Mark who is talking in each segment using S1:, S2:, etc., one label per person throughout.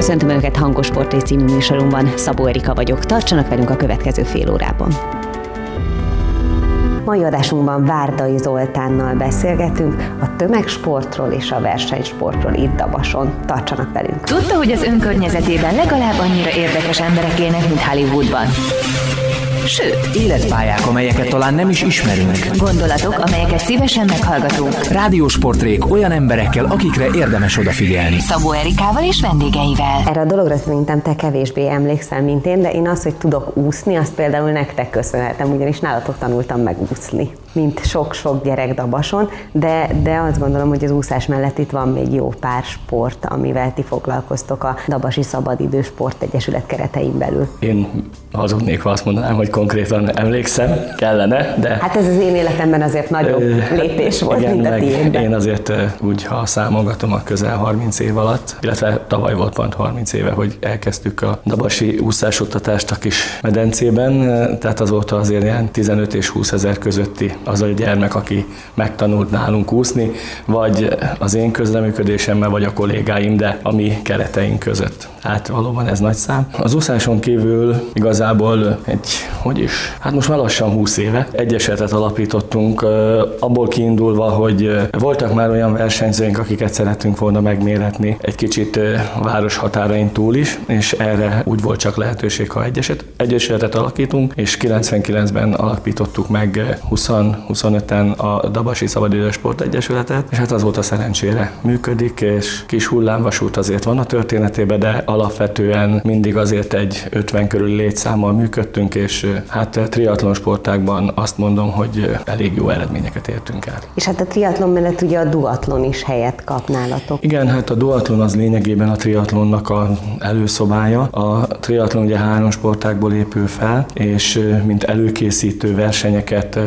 S1: Köszöntöm Önöket Hangos Portré című műsorunkban. Szabó Erika vagyok. Tartsanak velünk a következő fél órában. Mai adásunkban Várdai Zoltánnal beszélgetünk a tömegsportról és a versenysportról itt Dabason. Tartsanak velünk!
S2: Tudta, hogy az önkörnyezetében legalább annyira érdekes emberek élnek, mint Hollywoodban? Sőt,
S3: Életpályák, amelyeket talán nem is ismerünk.
S2: gondolatok, amelyeket szívesen meghallgatunk.
S3: Rádiós portrék olyan emberekkel, akikre érdemes odafigyelni.
S2: Szabó Erikával és vendégeivel.
S1: Erre a dologra szerintem te kevésbé emlékszel, mint én, de én azt, hogy tudok úszni, azt például nektek köszönhetem, ugyanis nálatok tanultam meg úszni, mint sok-sok gyerek Dabason, de, de azt gondolom, hogy az úszás mellett itt van még jó pár sport, amivel ti foglalkoztok a Dabasi Szabadidő Sport Egyesület keretein belül.
S4: Én hazudnék, ha azt mondanám, hogy konkrétan emlékszem, kellene, de...
S1: Hát ez az én életemben azért nagyobb lépés volt,
S4: igen,
S1: mint a tiédben.
S4: Én azért úgy, ha számolgatom a közel 30 év alatt, illetve tavaly volt pont 30 éve, hogy elkezdtük a dabasi úszásoktatást a kis medencében, tehát azóta azért ilyen 15 és 20 ezer közötti az a gyermek, aki megtanult nálunk úszni, vagy az én közleműködésemmel, vagy a kollégáim, de a mi kereteink között. Hát valóban ez nagy szám. Az úszáson kívül igazából egy, hogy is, hát most már lassan 20 éve egyesetet alapítottunk, abból kiindulva, hogy voltak már olyan versenyzőink, akiket szerettünk volna megméretni egy kicsit város határain túl is, és erre úgy volt csak lehetőség, ha egyeset, egyesetet alakítunk, és 99-ben alapítottuk meg ö, 20-25-en a Dabasi Szabadidős Sport Egyesületet, és hát azóta szerencsére működik, és kis hullámvasút azért van a történetében, de alapvetően mindig azért egy 50 körül létszámmal működtünk, és hát triatlon sportákban azt mondom, hogy elég jó eredményeket értünk el.
S1: És hát a triatlon mellett ugye a duatlon is helyet kap nálatok.
S4: Igen, hát a duatlon az lényegében a triatlonnak a előszobája. A triatlon ugye három sportákból épül fel, és mint előkészítő versenyeket ö,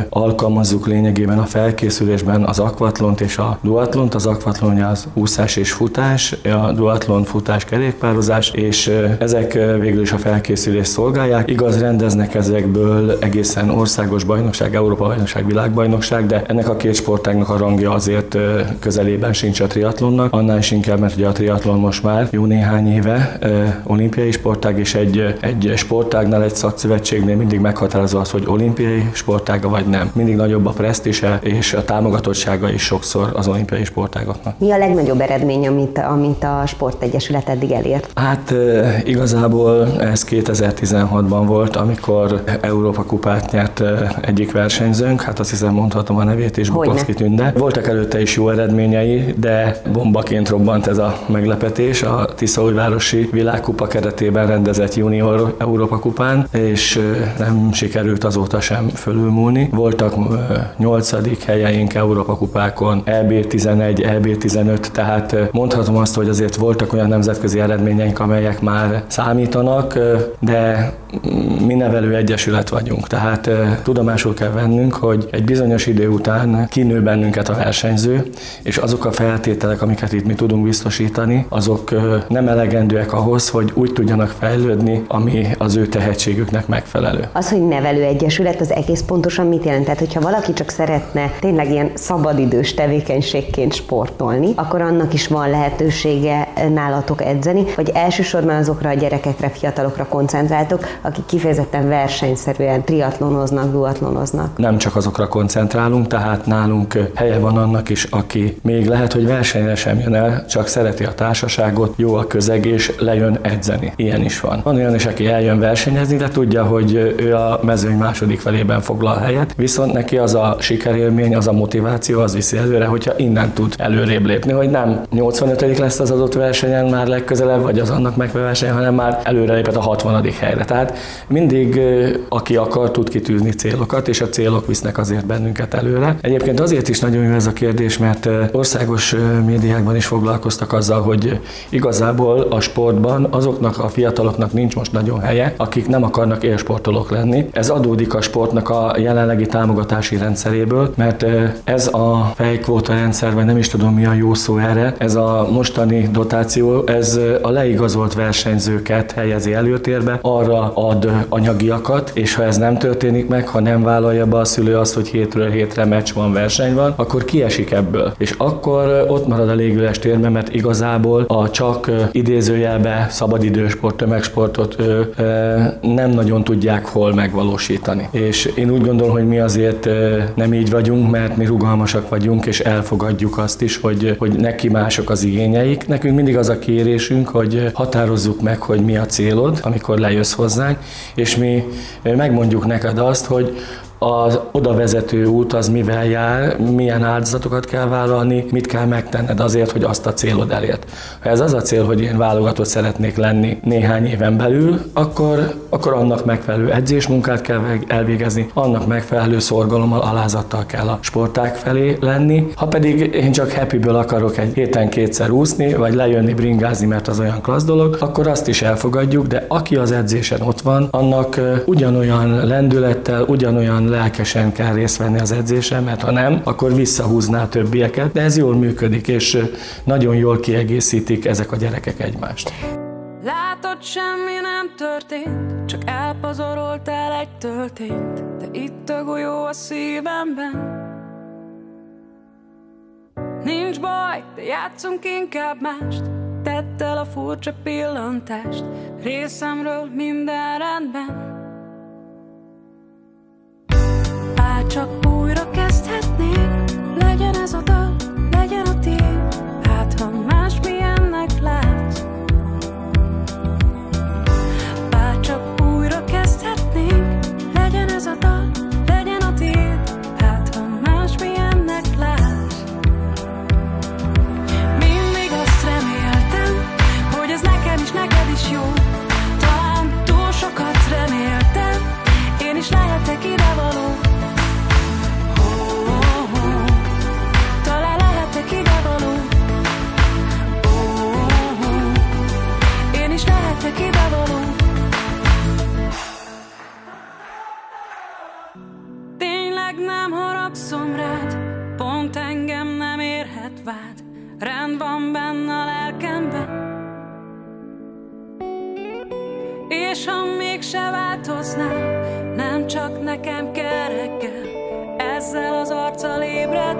S4: alkalmazzuk lényegében a felkészülésben az akvatlont és a duatlont. Az akvatlon az úszás és futás, a duatlon futás kerékpározás, és ezek végül is a felkészülést szolgálják. Igaz, rendeznek ezekből egészen országos bajnokság, Európa bajnokság, világbajnokság, de ennek a két sportágnak a rangja azért közelében sincs a triatlonnak. Annál is inkább, mert ugye a triatlon most már jó néhány éve olimpiai sportág, és egy, egy sportágnál, egy szakszövetségnél mindig meghatározó az, hogy olimpiai sportága vagy nem. Mindig nagyobb a presztise és a támogatottsága is sokszor az olimpiai sportágoknak.
S1: Mi a legnagyobb eredmény, amit, amit a Sportegyesület eddig elért?
S4: Hát igazából ez 2016-ban volt, amikor Európa kupát nyert egyik versenyzőnk, hát azt hiszem mondhatom a nevét
S1: Hogyne.
S4: Bukovszki Tünde. Voltak előtte is jó eredményei, de bombaként robbant ez a meglepetés a Tiszaújvárosi világkupa keretében rendezett junior Európa kupán, és nem sikerült azóta sem fölülmúlni. Voltak ö, nyolcadik helyeink Európa kupákon, EB11, EB15, tehát mondhatom azt, hogy azért voltak olyan nemzetközi eredményeink, amelyek már számítanak, de mi nevelő egyesület vagyunk, tehát tudomásul kell vennünk, hogy egy bizonyos idő után kinő bennünket a versenyző, és azok a feltételek, amiket itt mi tudunk biztosítani, azok nem elegendőek ahhoz, hogy úgy tudjanak fejlődni, ami az ő tehetségüknek megfelelő.
S1: Az, hogy nevelőegyesület, az egész pontosan mit jelent? Tehát, hogyha valaki csak szeretne tényleg ilyen szabadidős tevékenységként sportolni, akkor annak is van lehetősége nálatok edzeni, vagy elsősorban azokra a gyerekekre, fiatalokra koncentráltok, akik kifejezetten versenyszerűen triatlonoznak, duatlonoznak.
S4: nem csak azokra koncentrálunk, tehát nálunk helye van annak is, aki még lehet, hogy versenyre sem jön el, csak szereti a társaságot, jó a közeg, és lejön edzeni. Ilyen is van. Van olyan is, aki eljön versenyezni, de tudja, hogy ő a mezőny második felében foglal helyet, viszont neki az a sikerélmény, az a motiváció, az viszi előre, hogyha innen tud előrébb lépni, hogy nem 85 lesz az adott versenyen már legközelebb, vagy az annak megverseny, hanem már előre lépett a 60 helyre. Tehát mindig, aki akar, tud kitűzni célokat, és a célok visznek azért bennünket előre. Egyébként azért is nagyon jó ez a kérdés, mert országos médiákban is foglalkoztak azzal, hogy igazából a sportban azoknak a fiataloknak nincs most nagyon helye, akik nem akarnak élsportolók lenni. Ez adódik a sportnak a jelenlegi támogatási rendszeréből, mert ez a fejkvóta rendszer, vagy nem is tudom mi a jó szó erre, ez a mostani dotáció, ez a leigazolt versenyzőket helyezi előtérbe, arra a
S5: ad anyagiakat, és ha ez nem történik meg, ha nem vállalja be a szülő azt, hogy hétről hétre meccs van, verseny van, akkor kiesik ebből. És akkor ott marad a légüles térben, mert igazából a csak idézőjelbe szabadidősport, tömegsportot nem nagyon tudják hol megvalósítani. És én úgy gondolom, hogy mi azért nem így vagyunk, mert mi rugalmasak vagyunk, és elfogadjuk azt is, hogy, hogy neki mások az igényeik. Nekünk mindig az a kérésünk, hogy határozzuk meg, hogy mi a célod, amikor lejössz hozzánk, és mi megmondjuk neked azt, hogy az oda vezető út az mivel jár, milyen áldozatokat kell vállalni, mit kell megtenned azért, hogy azt a célod elért. Ha ez az a cél, hogy én válogatott szeretnék lenni néhány éven belül, akkor, akkor annak megfelelő edzésmunkát kell elvégezni, annak megfelelő szorgalommal, alázattal kell a sporták felé lenni. Ha pedig én csak happyből akarok egy héten kétszer úszni, vagy lejönni bringázni, mert az olyan klassz dolog, akkor azt is elfogadjuk, de aki az edzésen ott van, annak ugyanolyan lendülettel, ugyanolyan lelkesen kell részt venni az edzésen, mert ha nem, akkor visszahúzná a többieket, de ez jól működik, és nagyon jól kiegészítik ezek a gyerekek egymást. Látod, semmi nem történt, csak elpazaroltál egy töltényt, de itt a golyó a szívemben. Nincs baj, de játszunk inkább mást, tedd el a furcsa pillantást, részemről minden rendben. Csak újra kezdhetnénk vád, rend van benne a lelkemben. És ha mégse változnál, nem csak nekem kell reggel, ezzel az arccal ébrednem.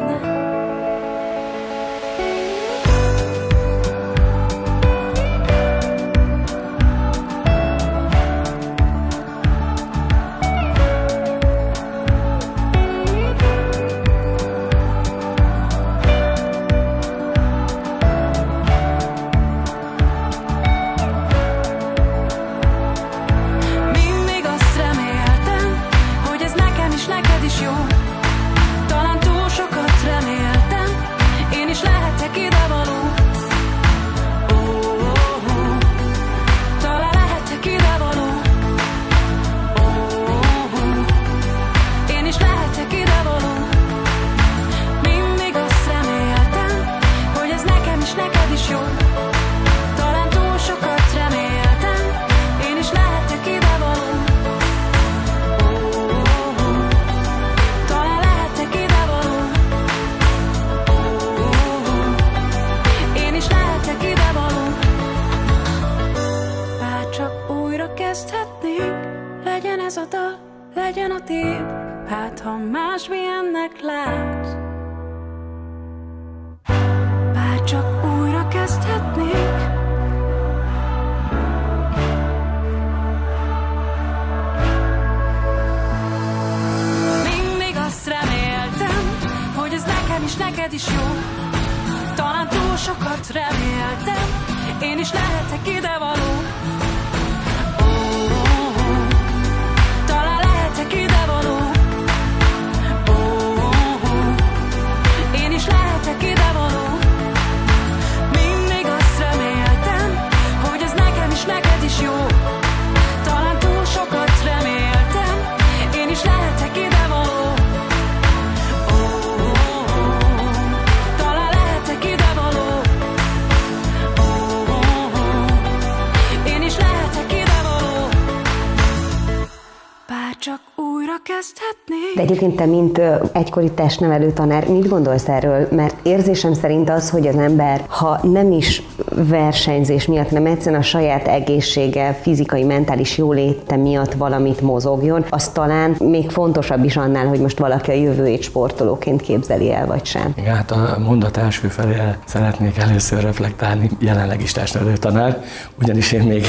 S1: Egyébként te, mint egykori testnevelő tanár, mit gondolsz erről? Mert érzésem szerint az, hogy az ember, ha nem is versenyzés miatt, nem egyszerűen a saját egészsége, fizikai, mentális jóléte miatt valamit mozogjon, az talán még fontosabb is annál, hogy most valaki a jövőjét sportolóként képzeli el, vagy sem.
S4: Igen, hát a mondat első felé szeretnék először reflektálni, jelenleg is testnevelő tanár, ugyanis én még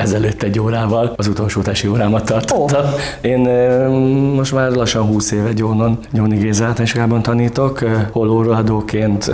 S4: ezelőtt egy órával az utolsó tesi órámat tartottam. Oh. Én most már lassan 20 éve Gyónon, Gyóni Géza általánosságában tanítok, hol óraadóként,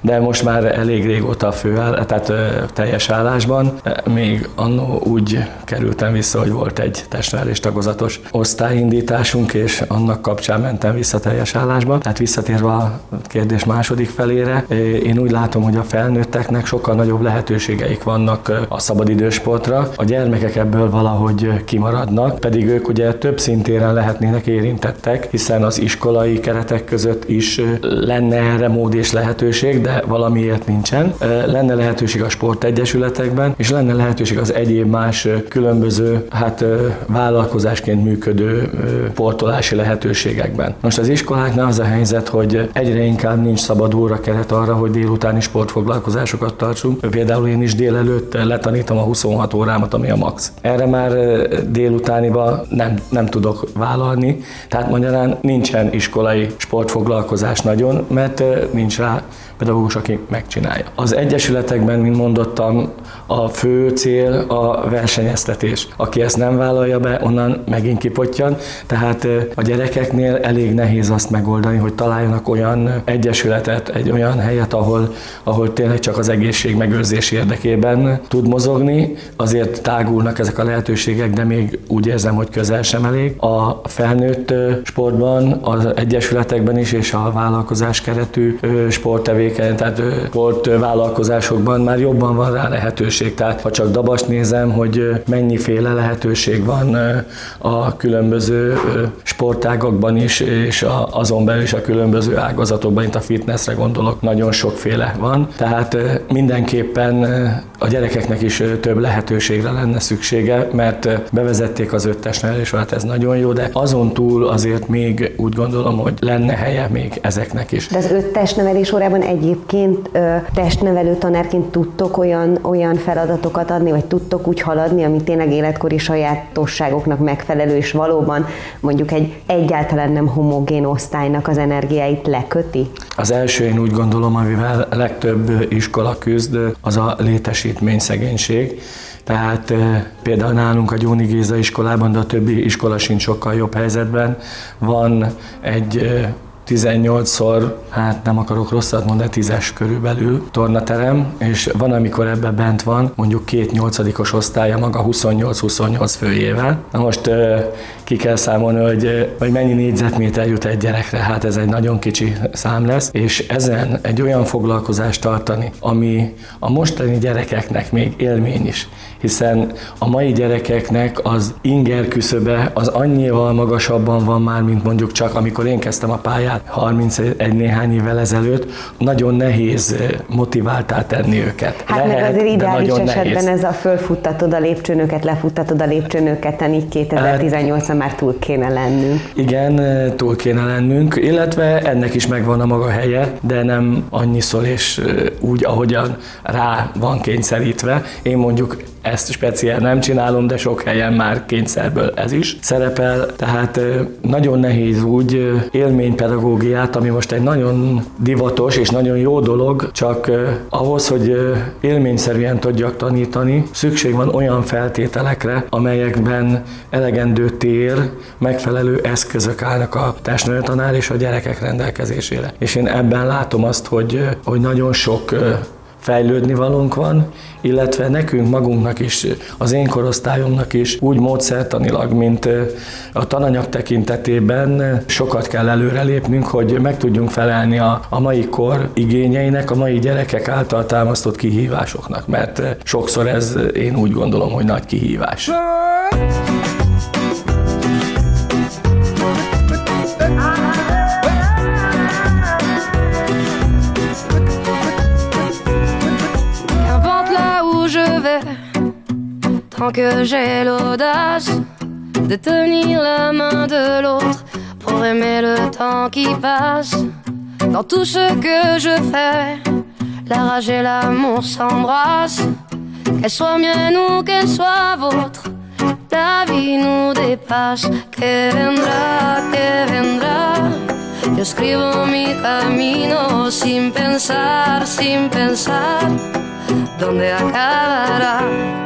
S4: de most már elég régóta fő, tehát teljes állásban. Még annó úgy kerültem vissza, hogy volt egy testnevelés tagozatos osztályindításunk, és annak kapcsán mentem vissza teljes állásba. Tehát visszatérve a kérdés második felére, én úgy látom, hogy a felnőtteknek sokkal nagyobb lehetőségeik vannak a szabadidősportra, a gyermekek ebből valahogy kimaradnak, pedig ők ugye több szintéren lehetnének érintettek, hiszen az iskolai keretek között is lenne erre mód és lehetőség, de valamiért nincsen. Lenne lehetőség a sportegyesületekben, és lenne lehetőség az egyéb más különböző, hát vállalkozásként működő sportolási lehetőségekben. Most az iskoláknál az a helyzet, hogy egyre inkább nincs szabad óra keret arra, hogy délutáni sportfoglalkozásokat tartsunk. Például én is délelőtt letanítom a 26 órámat ami a max. Erre már délutániba nem, nem tudok vállalni, tehát magyarán nincsen iskolai sportfoglalkozás nagyon, mert nincs rá pedagógus, aki megcsinálja. Az egyesületekben, mint mondottam, a fő cél a versenyeztetés. Aki ezt nem vállalja be, onnan megint kipottyan, tehát a gyerekeknél elég nehéz azt megoldani, hogy találjanak olyan egyesületet, egy olyan helyet, ahol, ahol tényleg csak az egészség megőrzés érdekében tud mozogni, azért tágulnak ezek a lehetőségek, de még úgy érzem, hogy közel sem elég. A felnőtt sportban, az egyesületekben is, és a vállalkozás keretű sporttevékenység tevékeny, tehát volt vállalkozásokban már jobban van rá lehetőség. Tehát ha csak Dabast nézem, hogy mennyiféle lehetőség van a különböző sportágakban is, és azon belül is a különböző ágazatokban, mint a fitnessre gondolok, nagyon sokféle van. Tehát mindenképpen a gyerekeknek is több lehetőségre lenne szüksége, mert bevezették az öttes nevelés, hát ez nagyon jó, de azon túl azért még úgy gondolom, hogy lenne helye még ezeknek is.
S1: De az öttes nevelés órában egy egyébként testnevelő tanárként tudtok olyan, olyan feladatokat adni, vagy tudtok úgy haladni, ami tényleg életkori sajátosságoknak megfelelő, és valóban mondjuk egy egyáltalán nem homogén osztálynak az energiáit leköti?
S4: Az első én úgy gondolom, amivel legtöbb iskola küzd, az a létesítmény szegénység. Tehát például nálunk a Gyóni Géza iskolában, de a többi iskola sincs sokkal jobb helyzetben. Van egy 18-szor, hát nem akarok rosszat mondani, tízes körülbelül tornaterem, és van, amikor ebbe bent van mondjuk két nyolcadikos osztálya maga 28-28 főjével. Na most ki kell számolni, hogy, hogy mennyi négyzetméter jut egy gyerekre, hát ez egy nagyon kicsi szám lesz, és ezen egy olyan foglalkozást tartani, ami a mostani gyerekeknek még élmény is, hiszen a mai gyerekeknek az inger küszöbe az annyival magasabban van már, mint mondjuk csak amikor én kezdtem a pályát 31 néhány évvel ezelőtt, nagyon nehéz motiváltá tenni őket.
S1: Hát Lehet, meg azért ideális esetben nehéz. ez a fölfuttatod a lépcsőnöket, lefuttatod a lépcsőnöket, így 2018 már túl kéne lennünk.
S4: Igen, túl kéne lennünk, illetve ennek is megvan a maga helye, de nem annyiszor és úgy, ahogyan rá van kényszerítve. Én mondjuk ezt speciál nem csinálom, de sok helyen már kényszerből ez is szerepel, tehát nagyon nehéz úgy élménypedagógiát, ami most egy nagyon divatos és nagyon jó dolog, csak ahhoz, hogy élményszerűen tudjak tanítani, szükség van olyan feltételekre, amelyekben elegendő tér, megfelelő eszközök állnak a testnevelőtanár és a gyerekek rendelkezésére. És én ebben látom azt, hogy, hogy nagyon sok fejlődni valónk van, illetve nekünk magunknak is, az én korosztályomnak is úgy módszertanilag, mint a tananyag tekintetében sokat kell előrelépnünk, hogy meg tudjunk felelni a, a mai kor igényeinek, a mai gyerekek által támasztott kihívásoknak, mert sokszor ez én úgy gondolom, hogy nagy kihívás.
S6: Que j'ai l'audace de tenir la main de l'autre pour aimer le temps qui passe. Dans tout ce que je fais, la rage et l'amour s'embrassent. Qu'elle soit mienne ou qu'elle soit vôtre, la vie nous dépasse. Que vendrá, que vendrá. Yo escribo mi camino sin pensar, sin pensar dónde acabará?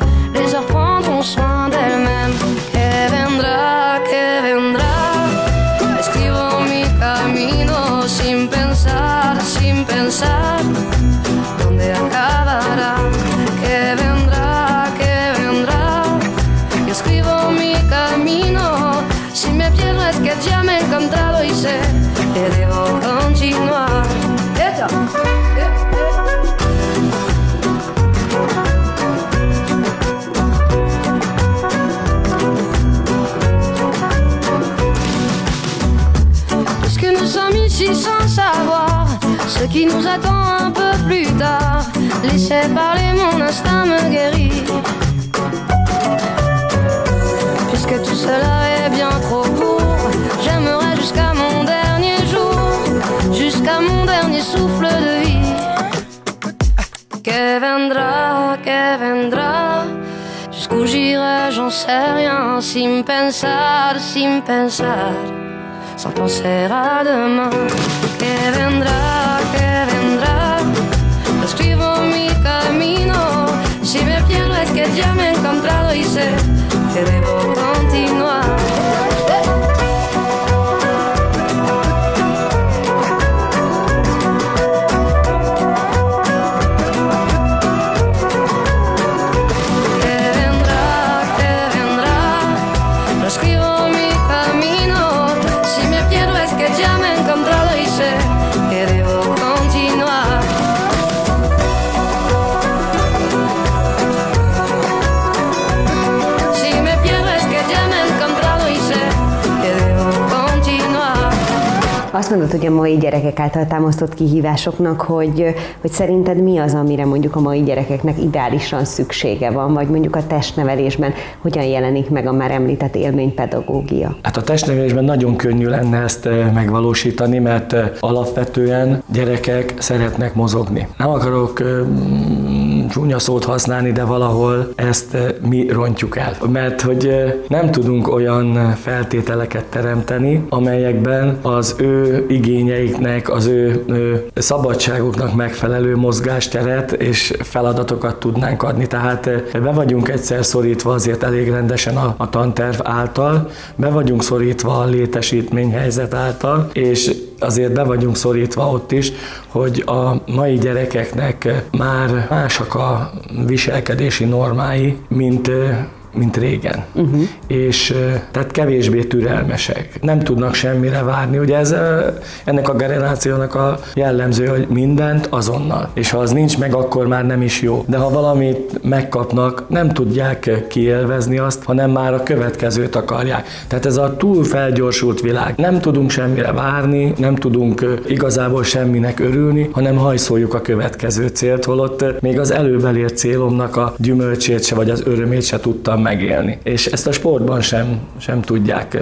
S6: Laissez parler, mon instinct me guérit. Puisque tout cela est bien trop court, j'aimerais jusqu'à mon dernier jour, jusqu'à mon dernier souffle de vie. Que vendrá, que vendrá. Jusqu'où j'irai, j'en sais rien. Sin pensar, sin pensar. Sans penser à demain. Que vendrá, Si me pierdo es que ya me he encontrado y sé que debo continuar.
S1: Mondod, hogy a mai gyerekek által támasztott kihívásoknak, hogy, hogy szerinted mi az, amire mondjuk a mai gyerekeknek ideálisan szüksége van, vagy mondjuk a testnevelésben hogyan jelenik meg a már említett élménypedagógia?
S4: Hát a testnevelésben nagyon könnyű lenne ezt eh, megvalósítani, mert eh, alapvetően gyerekek szeretnek mozogni. Nem akarok eh, mm, csúnya szót használni, de valahol ezt mi rontjuk el. Mert hogy nem tudunk olyan feltételeket teremteni, amelyekben az ő igényeiknek, az ő, ő szabadságoknak megfelelő mozgásteret és feladatokat tudnánk adni. Tehát eh, be vagyunk egyszer szorítva azért elég rendesen a, a tanterv által, be vagyunk szorítva a létesítményhelyzet által, és azért be vagyunk szorítva ott is, hogy a mai gyerekeknek már másak a viselkedési normái, mint mint régen. Uh-huh. És eh, tehát kevésbé türelmesek. Nem tudnak semmire várni. Ugye ez ennek a generációnak a jellemző, hogy mindent azonnal. És ha az nincs meg, akkor már nem is jó. De ha valamit megkapnak, nem tudják kielvezni azt, hanem már a következőt akarják. Tehát ez a túl felgyorsult világ. Nem tudunk semmire várni, nem tudunk igazából semminek örülni, hanem hajszoljuk a következő célt, holott még az előbb elért célomnak a gyümölcsét se, vagy az örömét se tudtam megélni. És ezt a sportban sem, sem tudják,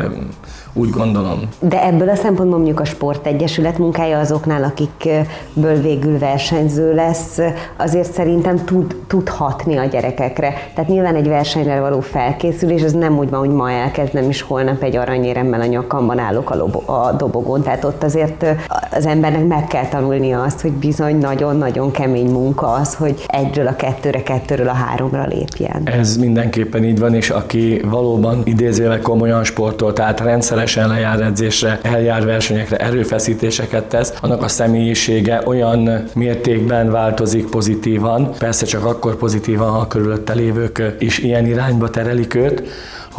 S4: úgy gondolom.
S1: De ebből a szempontból mondjuk a sportegyesület munkája azoknál, akikből végül versenyző lesz, azért szerintem tud, tud hatni a gyerekekre. Tehát nyilván egy versenyre való felkészülés, az nem úgy van, hogy ma elkezdem, és holnap egy aranyéremmel a nyakamban állok a, lobo, a dobogón. Tehát ott azért az embernek meg kell tanulnia azt, hogy bizony nagyon-nagyon kemény munka az, hogy egyről a kettőre, kettőről a háromra lépjen.
S4: Ez mindenképpen így van, és aki valóban idézőleg komolyan sportol, tehát rendszeresen lejár edzésre, eljár versenyekre, erőfeszítéseket tesz, annak a személyisége olyan mértékben változik pozitívan, persze csak akkor pozitívan, ha a körülötte lévők is ilyen irányba terelik őt,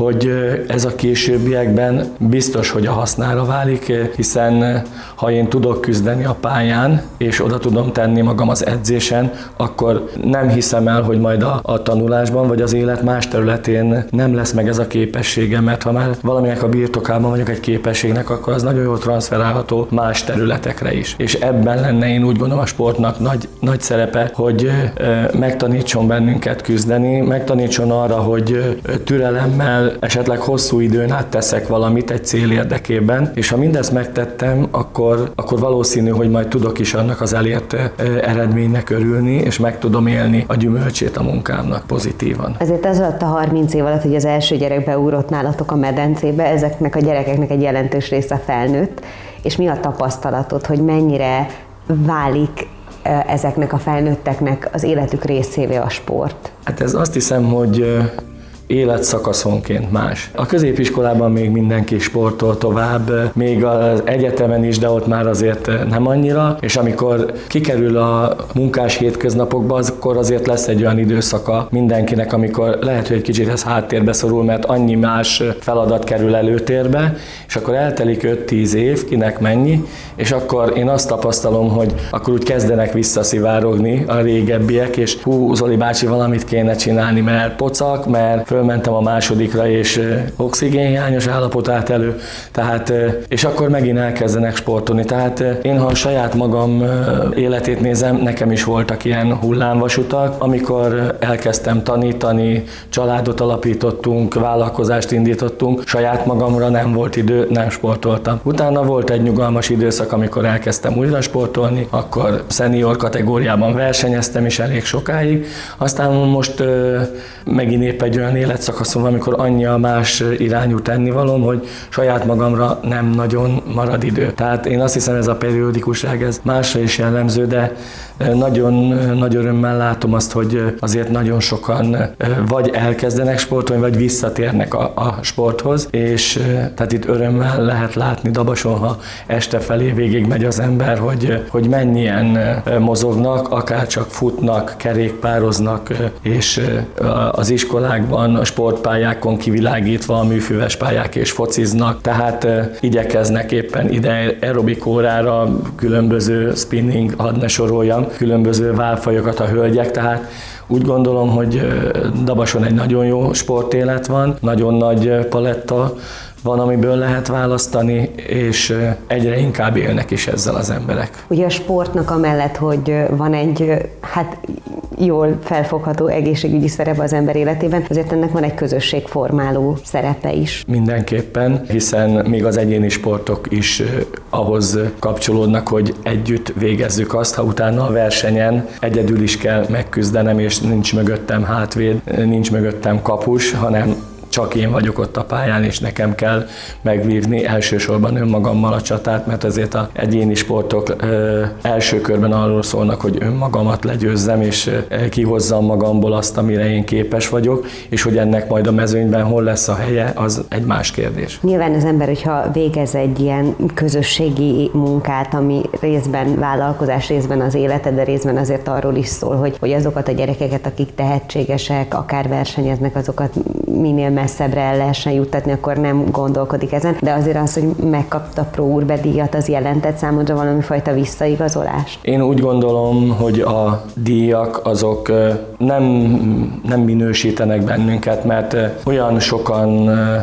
S4: hogy ez a későbbiekben biztos, hogy a hasznára válik, hiszen ha én tudok küzdeni a pályán, és oda tudom tenni magam az edzésen, akkor nem hiszem el, hogy majd a, a tanulásban vagy az élet más területén nem lesz meg ez a képessége, mert ha már valaminek a birtokában vagyok egy képességnek, akkor az nagyon jól transferálható más területekre is. És ebben lenne én úgy gondolom a sportnak nagy, nagy szerepe, hogy megtanítson bennünket küzdeni, megtanítson arra, hogy türelemmel esetleg hosszú időn át teszek valamit egy cél érdekében, és ha mindezt megtettem, akkor, akkor valószínű, hogy majd tudok is annak az elért eredménynek örülni, és meg tudom élni a gyümölcsét a munkámnak pozitívan.
S1: Ezért ez alatt a 30 év alatt, hogy az első gyerek beugrott nálatok a medencébe, ezeknek a gyerekeknek egy jelentős része felnőtt, és mi a tapasztalatod, hogy mennyire válik ezeknek a felnőtteknek az életük részévé a sport?
S4: Hát ez azt hiszem, hogy életszakaszonként más. A középiskolában még mindenki sportol tovább, még az egyetemen is, de ott már azért nem annyira, és amikor kikerül a munkás hétköznapokba, akkor azért lesz egy olyan időszaka mindenkinek, amikor lehet, hogy egy kicsit ez háttérbe szorul, mert annyi más feladat kerül előtérbe, és akkor eltelik 5-10 év, kinek mennyi, és akkor én azt tapasztalom, hogy akkor úgy kezdenek visszaszivárogni a régebbiek, és hú, Zoli bácsi, valamit kéne csinálni, mert pocak, mert föl fölmentem a másodikra, és oxigénhiányos állapot állt elő, tehát, és akkor megint elkezdenek sportolni. Tehát én, ha a saját magam életét nézem, nekem is voltak ilyen hullámvasutak, amikor elkezdtem tanítani, családot alapítottunk, vállalkozást indítottunk, saját magamra nem volt idő, nem sportoltam. Utána volt egy nyugalmas időszak, amikor elkezdtem újra sportolni, akkor szenior kategóriában versenyeztem is elég sokáig, aztán most megint épp egy olyan életszakaszom, amikor annyi a más irányú tennivalom, hogy saját magamra nem nagyon marad idő. Tehát én azt hiszem ez a periódikusság, ez másra is jellemző, de nagyon nagy örömmel látom azt, hogy azért nagyon sokan vagy elkezdenek sportolni, vagy visszatérnek a, a sporthoz, és tehát itt örömmel lehet látni Dabason, ha este felé végig megy az ember, hogy, hogy mennyien mozognak, akár csak futnak, kerékpároznak, és az iskolákban, a sportpályákon kivilágítva a műfüves pályák és fociznak, tehát igyekeznek éppen ide aerobik órára különböző spinning, hadd ne soroljam, különböző válfajokat a hölgyek, tehát úgy gondolom, hogy Dabason egy nagyon jó sportélet van, nagyon nagy paletta van, amiből lehet választani, és egyre inkább élnek is ezzel az emberek.
S1: Ugye a sportnak amellett, hogy van egy hát jól felfogható egészségügyi szerepe az ember életében, azért ennek van egy közösségformáló szerepe is.
S4: Mindenképpen, hiszen még az egyéni sportok is ahhoz kapcsolódnak, hogy együtt végezzük azt, ha utána a versenyen egyedül is kell megküzdenem, és nincs mögöttem hátvéd, nincs mögöttem kapus, hanem csak én vagyok ott a pályán, és nekem kell megvívni elsősorban önmagammal a csatát, mert azért a egyéni sportok ö, első körben arról szólnak, hogy önmagamat legyőzzem, és ö, kihozzam magamból azt, amire én képes vagyok, és hogy ennek majd a mezőnyben hol lesz a helye, az egy más kérdés.
S1: Nyilván az ember, hogyha végez egy ilyen közösségi munkát, ami részben vállalkozás, részben az élete, de részben azért arról is szól, hogy, hogy azokat a gyerekeket, akik tehetségesek, akár versenyeznek, azokat minél messzebbre el lehessen juttatni, akkor nem gondolkodik ezen. De azért az, hogy megkapta Pro Urbe díjat, az jelentett számodra valami fajta visszaigazolást?
S4: Én úgy gondolom, hogy a díjak azok nem, nem minősítenek bennünket, mert olyan sokan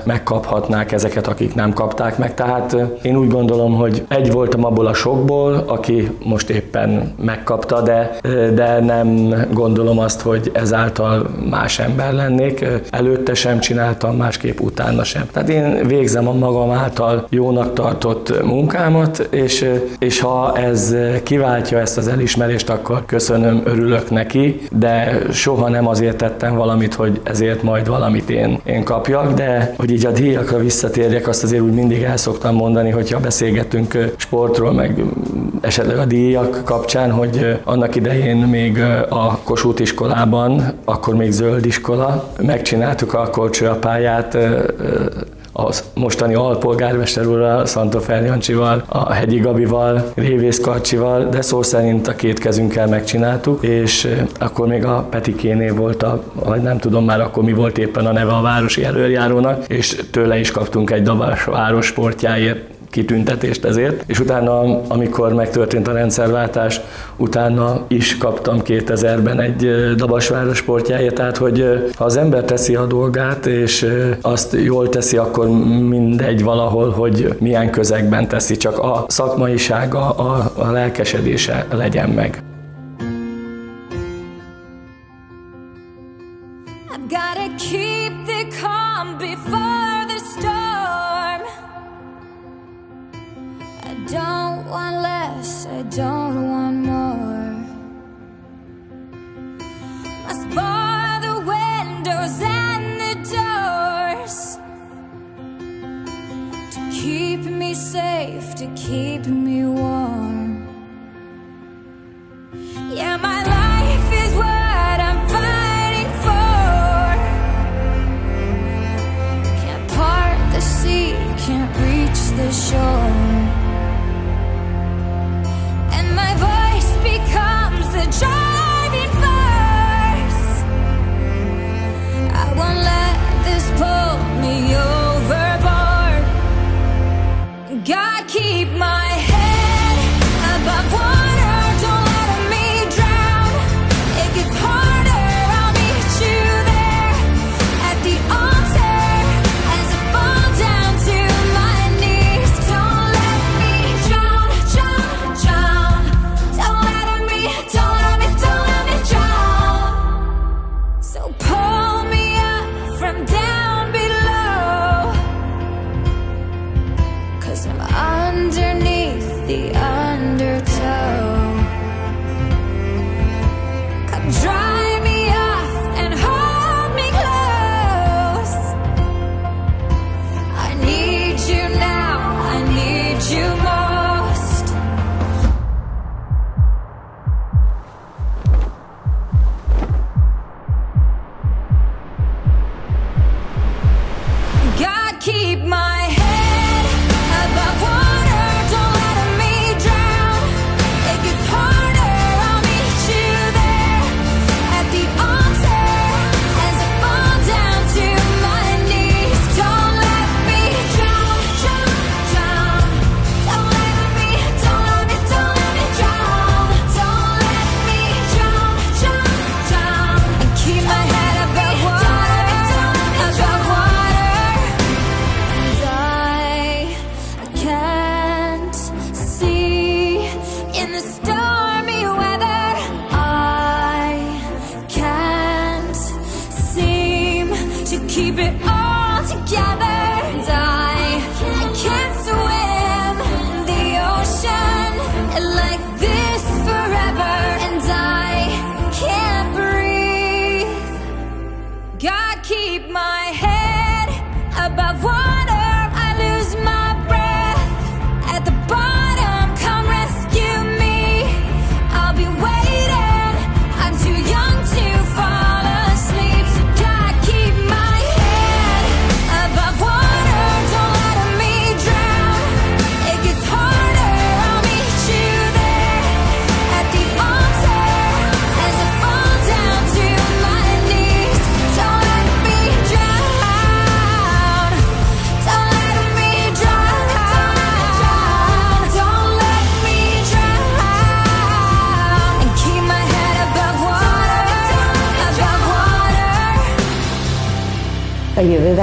S4: megkaphatnák ezeket, akik nem kapták meg. Tehát én úgy gondolom, hogy egy voltam abból a sokból, aki most éppen megkapta, de, de nem gondolom azt, hogy ezáltal más ember lennék. Előtte sem csinál csináltam, másképp utána sem. Tehát én végzem a magam által jónak tartott munkámat, és, és ha ez kiváltja ezt az elismerést, akkor köszönöm, örülök neki, de soha nem azért tettem valamit, hogy ezért majd valamit én, én kapjak, de hogy így a díjakra visszatérjek, azt azért úgy mindig el szoktam mondani, hogyha beszélgetünk sportról, meg esetleg a díjak kapcsán, hogy annak idején még a Kossuth iskolában, akkor még zöld iskola, megcsináltuk a Kolcső a
S7: mostani alpolgármester úrral, Szantó Ferjancsival, a Hegyi Gabival, Révész Karcsival, de szó szerint a két kezünkkel megcsináltuk, és akkor még a Petikénél volt a, vagy nem tudom már akkor mi volt éppen a neve a városi előjárónak, és tőle is kaptunk egy dabás város sportjáért kitüntetést ezért, és utána, amikor megtörtént a rendszerváltás, utána is kaptam 2000-ben egy Dabasváros sportjáért, tehát hogy ha az ember teszi a dolgát, és azt jól teszi, akkor mindegy valahol, hogy milyen közegben teszi, csak a szakmaisága, a, a lelkesedése legyen meg. Keep my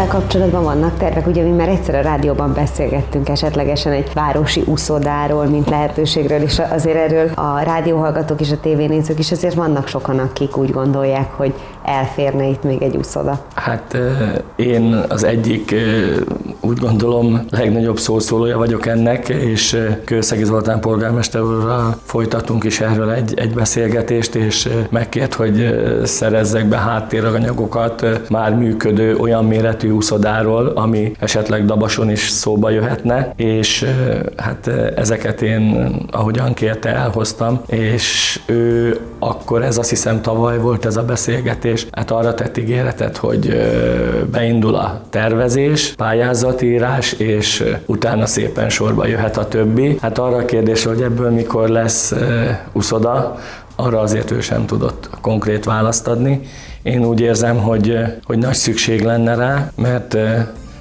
S1: Jövővel kapcsolatban vannak tervek, ugye mi már egyszer a rádióban beszélgettünk esetlegesen egy városi úszodáról, mint lehetőségről, és azért erről a rádióhallgatók és a tévénézők is azért vannak sokan, akik úgy gondolják, hogy elférne itt még egy úszoda.
S7: Hát én az egyik, úgy gondolom, legnagyobb szószólója vagyok ennek, és Kőszegi Zoltán polgármester úrral folytatunk is erről egy, egy beszélgetést, és megkért, hogy szerezzek be háttéranyagokat már működő olyan
S4: méretű úszodáról, ami esetleg Dabason is szóba jöhetne, és hát ezeket én, ahogyan kérte, elhoztam, és ő akkor ez azt hiszem tavaly volt ez a beszélgetés, hát arra tett ígéretet, hogy beindul a tervezés, pályázatírás, és utána szépen sorba jöhet a többi. Hát arra a kérdés, hogy ebből mikor lesz uszoda, arra azért ő sem tudott konkrét választ adni. Én úgy érzem, hogy, hogy nagy szükség lenne rá, mert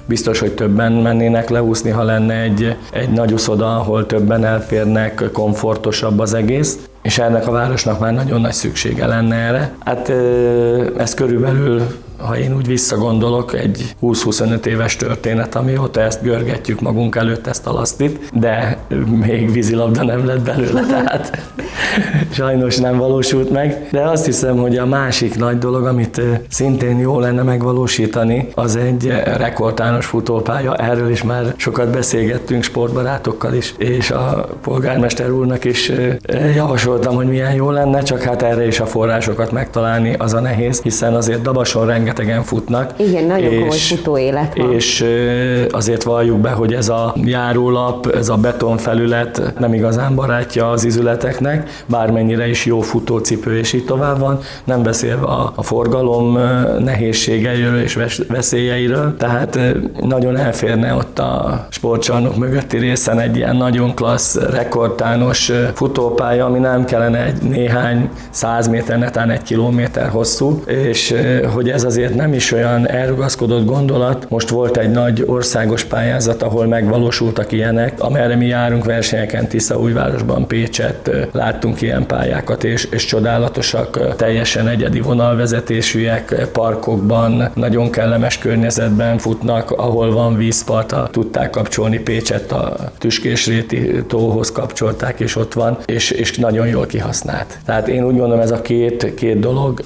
S4: biztos, hogy többen mennének leúszni, ha lenne egy, egy nagy uszoda, ahol többen elférnek, komfortosabb az egész és ennek a városnak már nagyon nagy szüksége lenne erre. Hát ez körülbelül ha én úgy visszagondolok, egy 20-25 éves történet, amióta ezt görgetjük magunk előtt, ezt a lasztit, de még vízilabda nem lett belőle, tehát sajnos nem valósult meg. De azt hiszem, hogy a másik nagy dolog, amit szintén jó lenne megvalósítani, az egy rekordtános futópálya. Erről is már sokat beszélgettünk sportbarátokkal is, és a polgármester úrnak is javasoltam, hogy milyen jó lenne, csak hát erre is a forrásokat megtalálni az a nehéz, hiszen azért Dabason rengetegen futnak.
S1: Igen, nagyon és, komoly futóélet van.
S4: És azért valljuk be, hogy ez a járólap, ez a betonfelület nem igazán barátja az izületeknek, bármennyire is jó futócipő és így tovább van, nem beszélve a, a forgalom nehézségeiről és veszélyeiről, tehát nagyon elférne ott a sportcsarnok mögötti részen egy ilyen nagyon klassz, rekordtános futópálya, ami nem kellene egy néhány száz méter, netán egy kilométer hosszú, és hogy ez azért azért nem is olyan elrugaszkodott gondolat. Most volt egy nagy országos pályázat, ahol megvalósultak ilyenek, amerre mi járunk versenyeken Tiszaújvárosban, Pécset, láttunk ilyen pályákat, és, és csodálatosak, teljesen egyedi vonalvezetésűek, parkokban, nagyon kellemes környezetben futnak, ahol van vízpart, tudták kapcsolni Pécset a Tüskésréti tóhoz kapcsolták, és ott van, és, és nagyon jól kihasznált. Tehát én úgy gondolom, ez a két, két dolog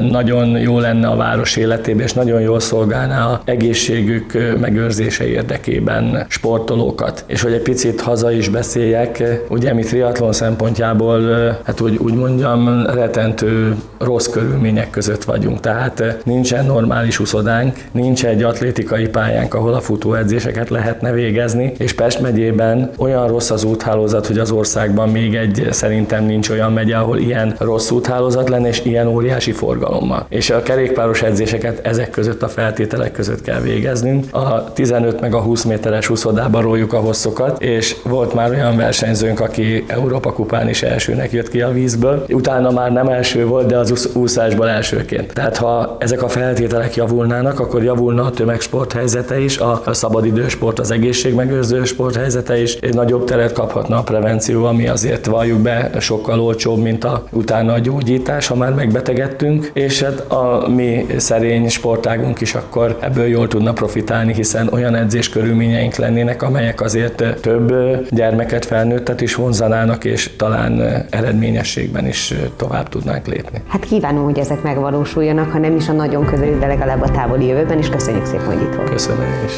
S4: nagyon jó lenne a város város életében, és nagyon jól szolgálná a egészségük megőrzése érdekében sportolókat. És hogy egy picit haza is beszéljek, ugye mi triatlon szempontjából, hát úgy, úgy mondjam, retentő rossz körülmények között vagyunk. Tehát nincsen normális uszodánk, nincs egy atlétikai pályánk, ahol a futóedzéseket lehetne végezni, és Pest megyében olyan rossz az úthálózat, hogy az országban még egy szerintem nincs olyan megye, ahol ilyen rossz úthálózat lenne, és ilyen óriási forgalommal. És a kerékpáros edzéseket ezek között a feltételek között kell végeznünk. A 15 meg a 20 méteres úszodába róljuk a hosszokat, és volt már olyan versenyzőnk, aki Európa kupán is elsőnek jött ki a vízből, utána már nem első volt, de az úszásból elsőként. Tehát ha ezek a feltételek javulnának, akkor javulna a tömegsport helyzete is, a szabadidősport, az egészségmegőrző sport helyzete is, egy nagyobb teret kaphatna a prevenció, ami azért valljuk be sokkal olcsóbb, mint a utána a gyógyítás, ha már megbetegedtünk, és hát a mi szerény sportágunk is akkor ebből jól tudna profitálni, hiszen olyan edzés körülményeink lennének, amelyek azért több gyermeket, felnőttet is vonzanának, és talán eredményességben is tovább tudnánk lépni.
S1: Hát kívánom, hogy ezek megvalósuljanak, ha nem is a nagyon közeli, de legalább a távoli jövőben, és köszönjük szépen, hogy itt volt.
S4: Köszönöm is.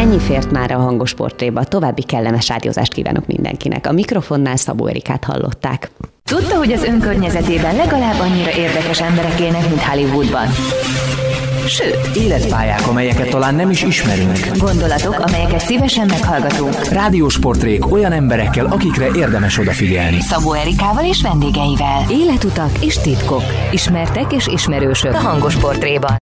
S1: Ennyi fért már a hangos portréba. További kellemes rádiózást kívánok mindenkinek. A mikrofonnál Szabó Erikát hallották.
S2: Tudta, hogy az önkörnyezetében legalább annyira érdekes emberek élnek, mint Hollywoodban? Sőt,
S3: életpályák, amelyeket talán nem is ismerünk.
S2: Gondolatok, amelyeket szívesen meghallgatunk.
S3: Rádiósportrék olyan emberekkel, akikre érdemes odafigyelni.
S2: Szabó Erikával és vendégeivel.
S8: Életutak és titkok. Ismertek és ismerősök.
S2: A hangos portréban.